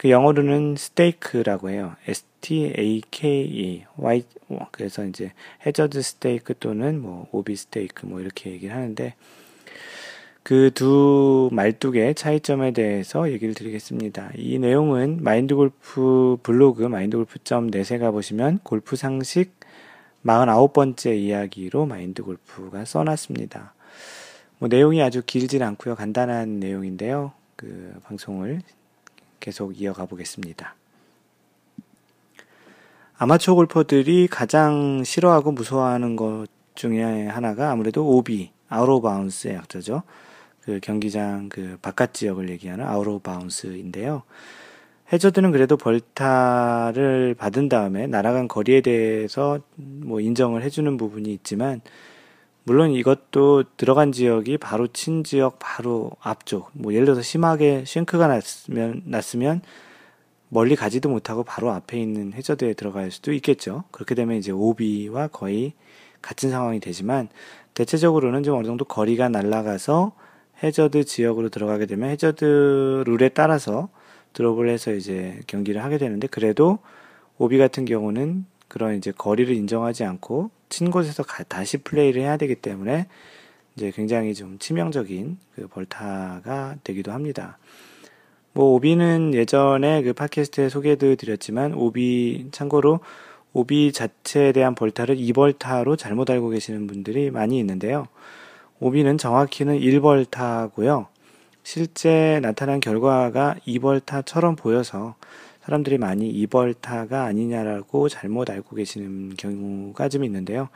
[SPEAKER 1] 그 영어로는 stake라고 해요. S-T-A-K-E. Y 그래서 이제 hazard stake 또는 뭐 OB stake 뭐 이렇게 얘기를 하는데 그 두 말뚝의 차이점에 대해서 얘기를 드리겠습니다. 이 내용은 마인드 골프 블로그 마인드 골프.net에 가보시면 골프 상식 49번째 이야기로 마인드 골프가 써놨습니다. 뭐 내용이 아주 길진 않고요. 간단한 내용인데요. 그 방송을 계속 이어가 보겠습니다. 아마추어 골퍼들이 가장 싫어하고 무서워하는 것 중에 하나가 아무래도 오비, out of bounds의 약자죠. 그 경기장 그 바깥 지역을 얘기하는 out of bounds인데요. 해저드는 그래도 벌타를 받은 다음에 날아간 거리에 대해서 뭐 인정을 해주는 부분이 있지만 물론 이것도 들어간 지역이 바로 친 지역 바로 앞쪽 뭐 예를 들어서 심하게 싱크가 났으면 났으면 멀리 가지도 못하고 바로 앞에 있는 해저드에 들어갈 수도 있겠죠. 그렇게 되면 이제 오비와 거의 같은 상황이 되지만 대체적으로는 좀 어느 정도 거리가 날아가서 해저드 지역으로 들어가게 되면 해저드 룰에 따라서 드롭을 해서 이제 경기를 하게 되는데 그래도 오비 같은 경우는 그런 이제 거리를 인정하지 않고 친 곳에서 가, 다시 플레이를 해야 되기 때문에 이제 굉장히 좀 치명적인 그 벌타가 되기도 합니다. 뭐 오비는 예전에 그 팟캐스트에 소개도 드렸지만 오비 참고로 오비 자체에 대한 벌타를 2벌타로 잘못 알고 계시는 분들이 많이 있는데요. 오비는 정확히는 1벌타고요. 실제 나타난 결과가 2벌타처럼 보여서 사람들이 많이 2벌타가 아니냐라고 잘못 알고 계시는 경우가 좀 있는데요.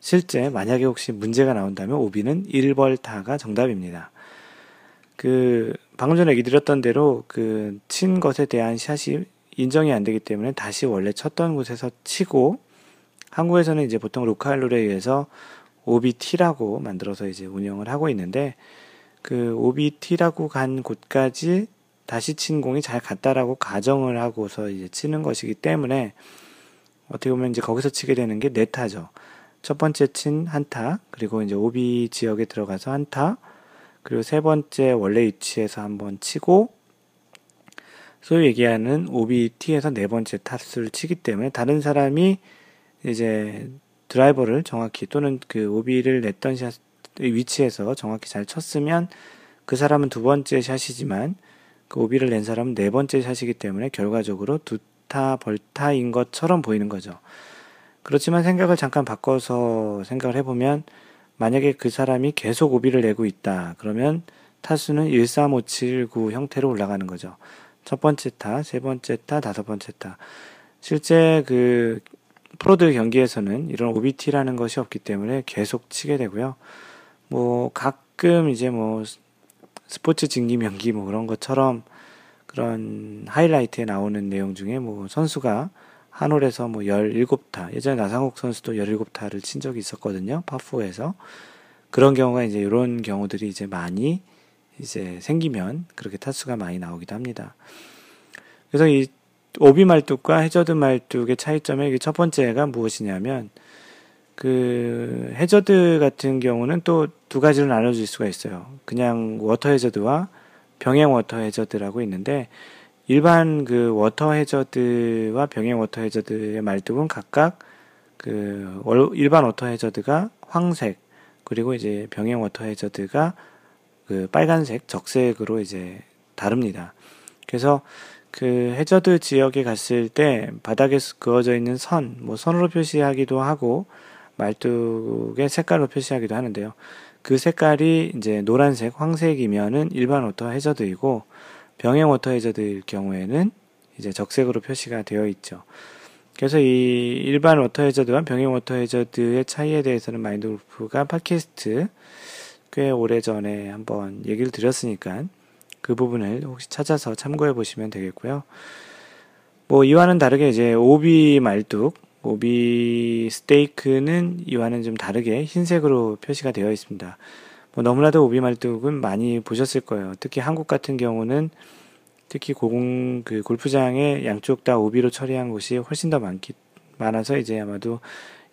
[SPEAKER 1] 실제 만약에 혹시 문제가 나온다면 오비는 1벌타가 정답입니다. 그 방금 전에 얘기 드렸던 대로 그 친 것에 대한 샷이 인정이 안 되기 때문에 다시 원래 쳤던 곳에서 치고 한국에서는 이제 보통 로컬 룰에 의해서 OBT라고 만들어서 이제 운영을 하고 있는데 그 OBT라고 간 곳까지 다시 친 공이 잘 갔다라고 가정을 하고서 이제 치는 것이기 때문에 어떻게 보면 이제 거기서 치게 되는 게 네타죠. 첫 번째 친 한타, 그리고 이제 OB 지역에 들어가서 한타, 그리고 세 번째 원래 위치에서 한번 치고, 소위 얘기하는 OBT에서 네 번째 타수를 치기 때문에 다른 사람이 이제 드라이버를 정확히 또는 그 오비를 냈던 샷 위치에서 정확히 잘 쳤으면 그 사람은 두 번째 샷이지만 그 오비를 낸 사람은 네 번째 샷이기 때문에 결과적으로 두타 벌타인 것처럼 보이는 거죠. 그렇지만 생각을 잠깐 바꿔서 생각을 해보면 만약에 그 사람이 계속 오비를 내고 있다. 그러면 타수는 13579 형태로 올라가는 거죠. 첫 번째 타, 세 번째 타, 다섯 번째 타. 실제 그 프로들 경기에서는 이런 OBT라는 것이 없기 때문에 계속 치게 되고요. 뭐 가끔 이제 뭐 스포츠 증기 명기 뭐 그런 것처럼 그런 하이라이트에 나오는 내용 중에 뭐 선수가 한 홀에서 뭐 17타, 예전에 나상욱 선수도 17타를 친 적이 있었거든요. 파4에서. 그런 경우가 이제 이런 경우들이 이제 많이 이제 생기면 그렇게 타수가 많이 나오기도 합니다. 그래서 이 오비 말뚝과 해저드 말뚝의 차이점의 첫 번째가 무엇이냐면 그 해저드 같은 경우는 또 두 가지로 나눠질 수가 있어요. 그냥 워터 해저드와 병행 워터 해저드라고 있는데 일반 그 워터 해저드와 병행 워터 해저드의 말뚝은 각각 그 일반 워터 해저드가 황색 그리고 이제 병행 워터 해저드가 그 빨간색 적색으로 이제 다릅니다. 그래서 그 해저드 지역에 갔을 때 바닥에 그어져 있는 선, 뭐 선으로 표시하기도 하고 말뚝의 색깔로 표시하기도 하는데요. 그 색깔이 이제 노란색, 황색이면은 일반 워터 해저드이고 병행 워터 해저드일 경우에는 이제 적색으로 표시가 되어 있죠. 그래서 이 일반 워터 해저드와 병행 워터 해저드의 차이에 대해서는 마인드 골프가 팟캐스트 꽤 오래 전에 한번 얘기를 드렸으니까 그 부분을 혹시 찾아서 참고해 보시면 되겠고요. 뭐 이와는 다르게 이제 오비 말뚝, OB stake는 이와는 좀 다르게 흰색으로 표시가 되어 있습니다. 뭐 너무나도 오비 말뚝은 많이 보셨을 거예요. 특히 한국 같은 경우는 특히 고공 그 골프장의 양쪽 다 오비로 처리한 곳이 훨씬 더 많기 많아서 이제 아마도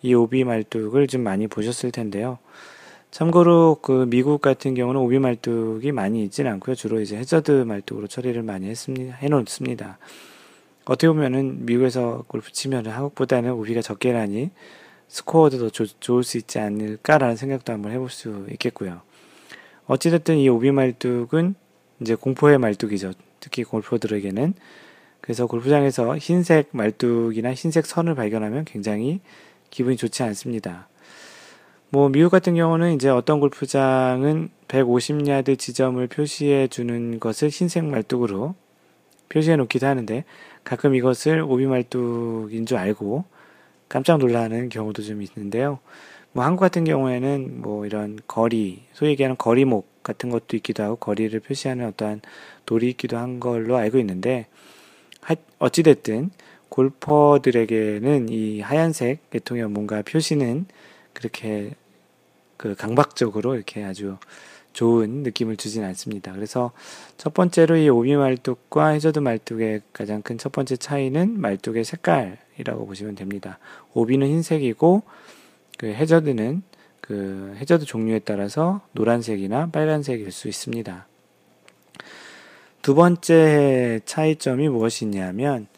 [SPEAKER 1] 이 오비 말뚝을 좀 많이 보셨을 텐데요. 참고로 그 미국 같은 경우는 오비 말뚝이 많이 있지는 않고요. 주로 이제 해저드 말뚝으로 처리를 많이 했습니다. 해놓습니다. 어떻게 보면은 미국에서 골프 치면은 한국보다는 오비가 적게라니 스코어도 더 조, 좋을 수 있지 않을까라는 생각도 한번 해볼 수 있겠고요. 어찌됐든 이 오비 말뚝은 이제 공포의 말뚝이죠. 특히 골퍼들에게는. 그래서 골프장에서 흰색 말뚝이나 흰색 선을 발견하면 굉장히 기분이 좋지 않습니다. 뭐 미국 같은 경우는 이제 어떤 골프장은 150야드 지점을 표시해 주는 것을 흰색 말뚝으로 표시해 놓기도 하는데 가끔 이것을 오비 말뚝인 줄 알고 깜짝 놀라는 경우도 좀 있는데요. 뭐 한국 같은 경우에는 뭐 이런 거리, 소위 얘기하는 거리목 같은 것도 있기도 하고 거리를 표시하는 어떠한 돌이 있기도 한 걸로 알고 있는데 어찌됐든 골퍼들에게는 이 하얀색 계통의 뭔가 표시는 그렇게 그 강박적으로 이렇게 아주 좋은 느낌을 주진 않습니다. 그래서 첫 번째로 이 오비 말뚝과 해저드 말뚝의 가장 큰 첫 번째 차이는 말뚝의 색깔이라고 보시면 됩니다. 오비는 흰색이고 그 해저드는 그 해저드 종류에 따라서 노란색이나 빨간색일 수 있습니다. 두 번째 차이점이 무엇이냐면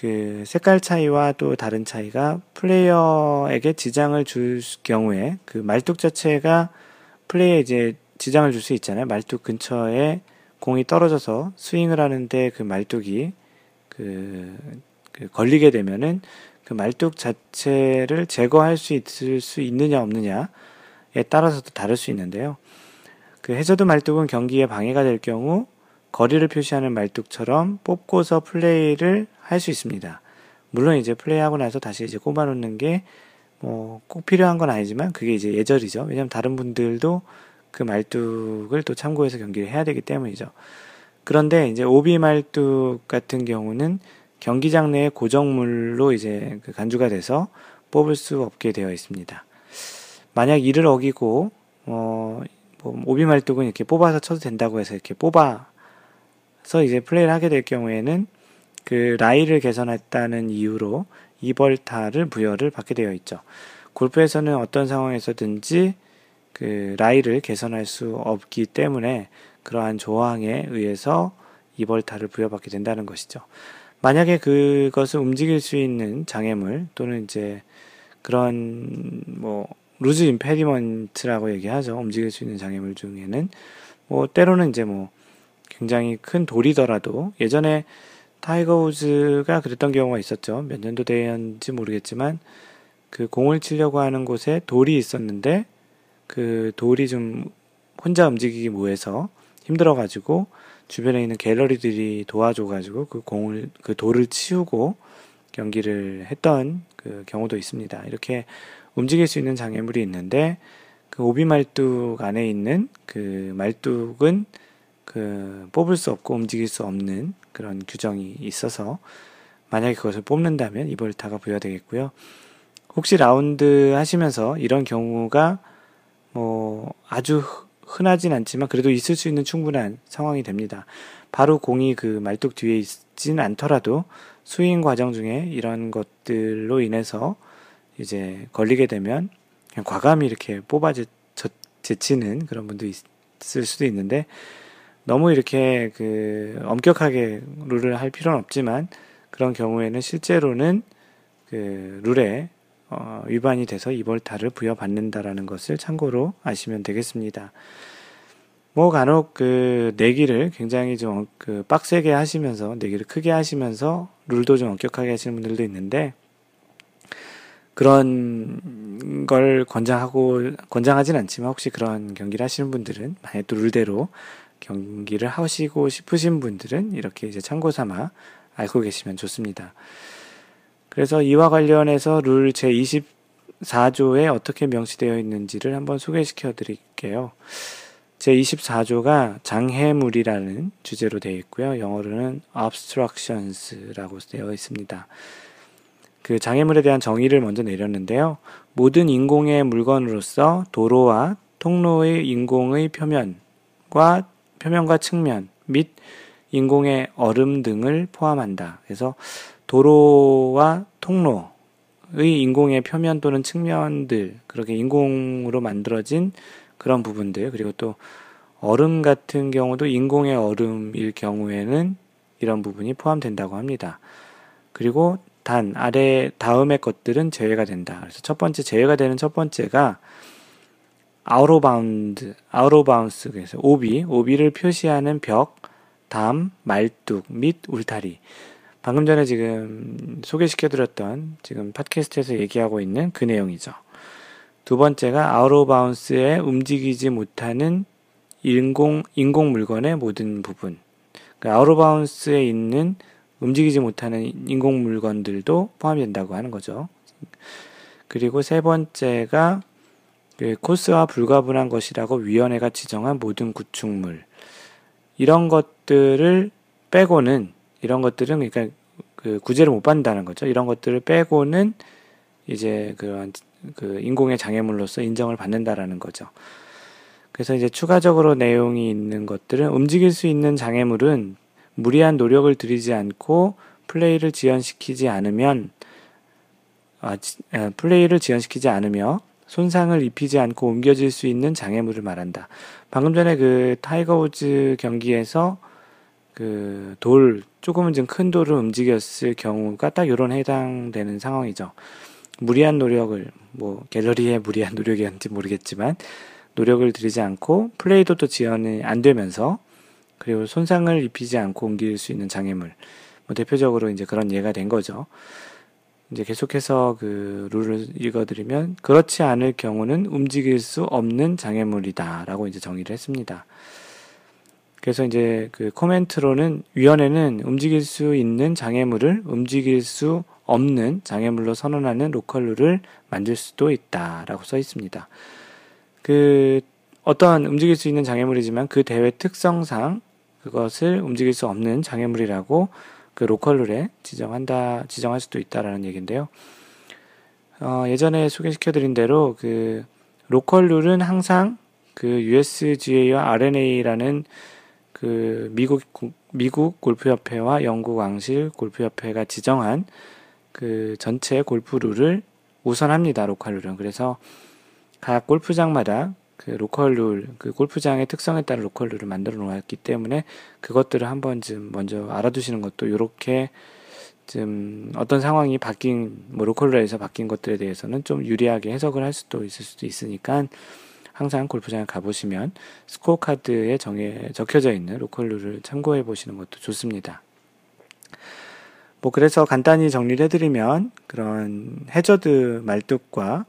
[SPEAKER 1] 그 색깔 차이와 또 다른 차이가 플레이어에게 지장을 줄 경우에 그 말뚝 자체가 플레이에 이제 지장을 줄 수 있잖아요. 말뚝 근처에 공이 떨어져서 스윙을 하는데 그 말뚝이 그, 그 걸리게 되면은 그 말뚝 자체를 제거할 수 있을 수 있느냐 없느냐에 따라서도 다를 수 있는데요. 그 해저드 말뚝은 경기에 방해가 될 경우 거리를 표시하는 말뚝처럼 뽑고서 플레이를 할 수 있습니다. 물론 이제 플레이하고 나서 다시 이제 꼽아놓는 게 뭐 꼭 필요한 건 아니지만 그게 이제 예절이죠. 왜냐면 다른 분들도 그 말뚝을 또 참고해서 경기를 해야 되기 때문이죠. 그런데 이제 오비 말뚝 같은 경우는 경기장 내에 고정물로 이제 그 간주가 돼서 뽑을 수 없게 되어 있습니다. 만약 이를 어기고 어, 뭐 오비 말뚝은 이렇게 뽑아서 쳐도 된다고 해서 이렇게 뽑아 서 이제 플레이를 하게 될 경우에는 그 라이를 개선했다는 이유로 이벌타를 부여를 받게 되어 있죠. 골프에서는 어떤 상황에서든지 그 라이를 개선할 수 없기 때문에 그러한 조항에 의해서 이벌타를 부여받게 된다는 것이죠. 만약에 그것을 움직일 수 있는 장애물 또는 이제 그런 뭐 loose impediment라고 얘기하죠. 움직일 수 있는 장애물 중에는 뭐 때로는 이제 뭐 굉장히 큰 돌이더라도 예전에 타이거 우즈가 그랬던 경우가 있었죠. 몇 년도 되었는지 모르겠지만 그 공을 치려고 하는 곳에 돌이 있었는데 그 돌이 좀 혼자 움직이기 뭐해서 힘들어가지고 주변에 있는 갤러리들이 도와줘가지고 그 공을 그 돌을 치우고 경기를 했던 그 경우도 있습니다. 이렇게 움직일 수 있는 장애물이 있는데 그 오비 말뚝 안에 있는 그 말뚝은 그 뽑을 수 없고 움직일 수 없는 그런 규정이 있어서 만약에 그것을 뽑는다면 이볼타가 부여되겠고요. 혹시 라운드 하시면서 이런 경우가 뭐 아주 흔하진 않지만 그래도 있을 수 있는 충분한 상황이 됩니다. 바로 공이 그 말뚝 뒤에 있지는 않더라도 스윙 과정 중에 이런 것들로 인해서 이제 걸리게 되면 과감히 이렇게 뽑아 제치는 그런 분도 있을 수도 있는데 너무 이렇게 그 엄격하게 룰을 할 필요는 없지만 그런 경우에는 실제로는 그 룰에 어, 위반이 돼서 이벌타를 부여받는다라는 것을 참고로 아시면 되겠습니다. 뭐 간혹 그 내기를 굉장히 좀 그 빡세게 하시면서 내기를 크게 하시면서 룰도 좀 엄격하게 하시는 분들도 있는데 그런 걸 권장하고 권장하진 않지만 혹시 그런 경기를 하시는 분들은 만약 또 룰대로 경기를 하시고 싶으신 분들은 이렇게 이제 참고 삼아 알고 계시면 좋습니다. 그래서 이와 관련해서 룰 제24조에 어떻게 명시되어 있는지를 한번 소개시켜 드릴게요. 제24조가 장애물이라는 주제로 되어 있고요. 영어로는 obstructions라고 되어 있습니다. 그 장애물에 대한 정의를 먼저 내렸는데요. 모든 인공의 물건으로서 도로와 통로의 인공의 표면과 표면과 측면 및 인공의 얼음 등을 포함한다. 그래서 도로와 통로의 인공의 표면 또는 측면들, 그렇게 인공으로 만들어진 그런 부분들, 그리고 또 얼음 같은 경우도 인공의 얼음일 경우에는 이런 부분이 포함된다고 합니다. 그리고 단, 아래 다음의 것들은 제외가 된다. 그래서 첫 번째, 제외가 되는 첫 번째가 out of bound, out of bounds, 그래서 오비, 오비를 표시하는 벽, 담, 말뚝 및 울타리. 방금 전에 지금 소개시켜드렸던 지금 팟캐스트에서 얘기하고 있는 그 내용이죠. 두 번째가 out of bounds에 움직이지 못하는 인공, 인공 물건의 모든 부분. 그 아우로 바운스에 있는 움직이지 못하는 인공 물건들도 포함된다고 하는 거죠. 그리고 세 번째가 그 코스와 불가분한 것이라고 위원회가 지정한 모든 구축물. 이런 것들을 빼고는 이런 것들은 그러니까 그 구제를 못 받는다는 거죠. 이런 것들을 빼고는 이제 그런 그 인공의 장애물로서 인정을 받는다라는 거죠. 그래서 이제 추가적으로 내용이 있는 것들은 움직일 수 있는 장애물은 무리한 노력을 들이지 않고 플레이를 지연시키지 않으면 아, 플레이를 지연시키지 않으며 손상을 입히지 않고 옮겨질 수 있는 장애물을 말한다. 방금 전에 그 타이거 우즈 경기에서 그 돌, 조금은 좀 큰 돌을 움직였을 경우가 딱 요런 해당되는 상황이죠. 무리한 노력을, 뭐, 갤러리의 무리한 노력이었는지 모르겠지만, 노력을 들이지 않고 플레이도 또 지연이 안 되면서, 그리고 손상을 입히지 않고 옮길 수 있는 장애물. 뭐 대표적으로 이제 그런 예가 된 거죠. 이제 계속해서 그 룰을 읽어드리면 그렇지 않을 경우는 움직일 수 없는 장애물이다라고 이제 정의를 했습니다. 그래서 이제 그 코멘트로는 위원회는 움직일 수 있는 장애물을 움직일 수 없는 장애물로 선언하는 로컬 룰을 만들 수도 있다라고 써 있습니다. 그 어떠한 움직일 수 있는 장애물이지만 그 대회 특성상 그것을 움직일 수 없는 장애물이라고 그 로컬 룰에 지정한다, 지정할 수도 있다라는 얘기인데요. 어, 예전에 소개시켜드린 대로 그 로컬 룰은 항상 그 USGA와 R&A라는 그 미국 미국 골프협회와 영국 왕실 골프협회가 지정한 그 전체 골프 룰을 우선합니다. 로컬 룰은 그래서 각 골프장마다 그 로컬 룰, 그 골프장의 특성에 따른 로컬 룰을 만들어 놓았기 때문에 그것들을 한번 좀 먼저 알아두시는 것도 이렇게 좀 어떤 상황이 바뀐 뭐 로컬 룰에서 바뀐 것들에 대해서는 좀 유리하게 해석을 할 수도 있을 수도 있으니까 항상 골프장에 가보시면 스코어 카드에 정해 적혀져 있는 로컬 룰을 참고해 보시는 것도 좋습니다. 뭐 그래서 간단히 정리를 해드리면 그런 해저드 말뚝과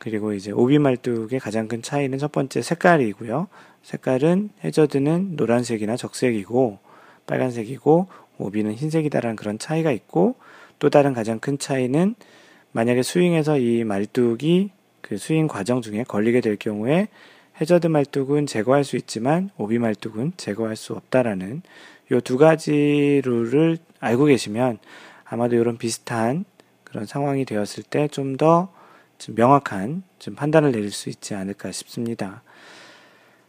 [SPEAKER 1] 그리고 이제 오비 말뚝의 가장 큰 차이는 첫 번째 색깔이고요. 색깔은 해저드는 노란색이나 적색이고 빨간색이고 오비는 흰색이다라는 그런 차이가 있고 또 다른 가장 큰 차이는 만약에 스윙에서 이 말뚝이 그 스윙 과정 중에 걸리게 될 경우에 해저드 말뚝은 제거할 수 있지만 오비 말뚝은 제거할 수 없다라는 요 두 가지 룰을 알고 계시면 아마도 이런 비슷한 그런 상황이 되었을 때 좀더 좀 명확한 좀 판단을 내릴 수 있지 않을까 싶습니다.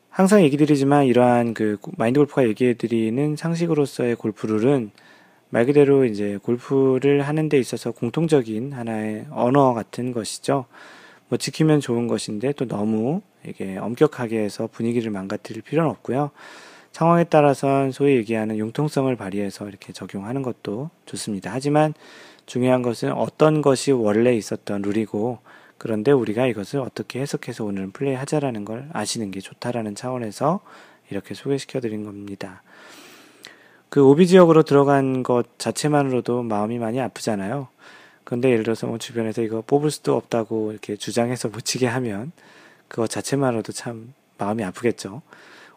[SPEAKER 1] 항상 얘기 드리지만 이러한 그 마인드 골프가 얘기해 드리는 상식으로서의 골프 룰은 말 그대로 이제 골프를 하는 데 있어서 공통적인 하나의 언어 같은 것이죠. 뭐 지키면 좋은 것인데 또 너무 이게 엄격하게 해서 분위기를 망가뜨릴 필요는 없고요. 상황에 따라선 소위 얘기하는 융통성을 발휘해서 이렇게 적용하는 것도 좋습니다. 하지만 중요한 것은 어떤 것이 원래 있었던 룰이고 그런데 우리가 이것을 어떻게 해석해서 오늘 플레이 하자라는 걸 아시는 게 좋다라는 차원에서 이렇게 소개시켜 드린 겁니다. 그 오비 지역으로 들어간 것 자체만으로도 마음이 많이 아프잖아요. 그런데 예를 들어서 뭐 주변에서 이거 뽑을 수도 없다고 이렇게 주장해서 못 치게 하면 그것 자체만으로도 참 마음이 아프겠죠.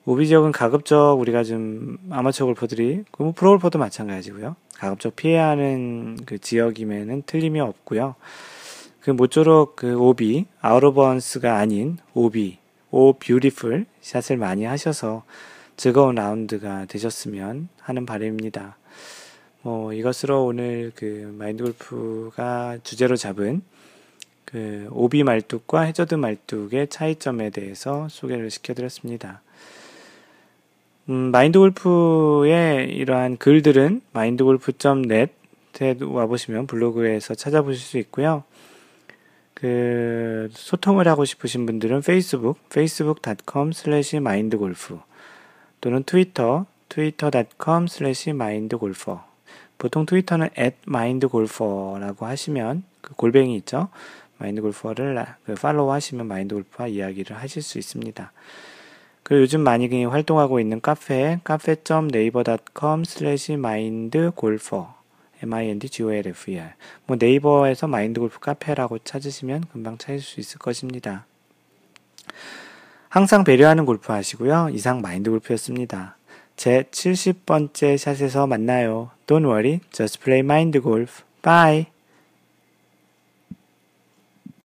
[SPEAKER 1] 오비 지역은 가급적 우리가 좀 아마추어 골퍼들이 뭐 프로 골퍼도 마찬가지고요. 가급적 피해야 하는 그 지역임에는 틀림이 없고요. 그 모쪼록 그 오비, out of bounds가 아닌 오비, oh beautiful shot을 많이 하셔서 즐거운 라운드가 되셨으면 하는 바람입니다. 뭐 이것으로 오늘 그 마인드 골프가 주제로 잡은 그 오비 말뚝과 해저드 말뚝의 차이점에 대해서 소개를 시켜드렸습니다. 음, 마인드 골프의 이러한 글들은 마인드골프.net에 와보시면 블로그에서 찾아보실 수 있고요. 그 소통을 하고 싶으신 분들은 페이스북 facebook.com slash mindgolf 또는 트위터 twitter.com slash mindgolfer 보통 트위터는 at mindgolfer라고 하시면 그 골뱅이 있죠 마인드골퍼를 그 팔로우 하시면 마인드골프와 이야기를 하실 수 있습니다. 그리고 요즘 많이 활동하고 있는 카페 카페.naver.com slash mindgolfer M-I-N-D-G-O-L-F-E-R. 뭐 네이버에서 마인드 골프 카페라고 찾으시면 금방 찾을 수 있을 것입니다. 항상 배려하는 골프 하시고요. 이상 마인드 골프였습니다. 제 70번째 샷에서 만나요. Don't worry, just play mind golf. Bye.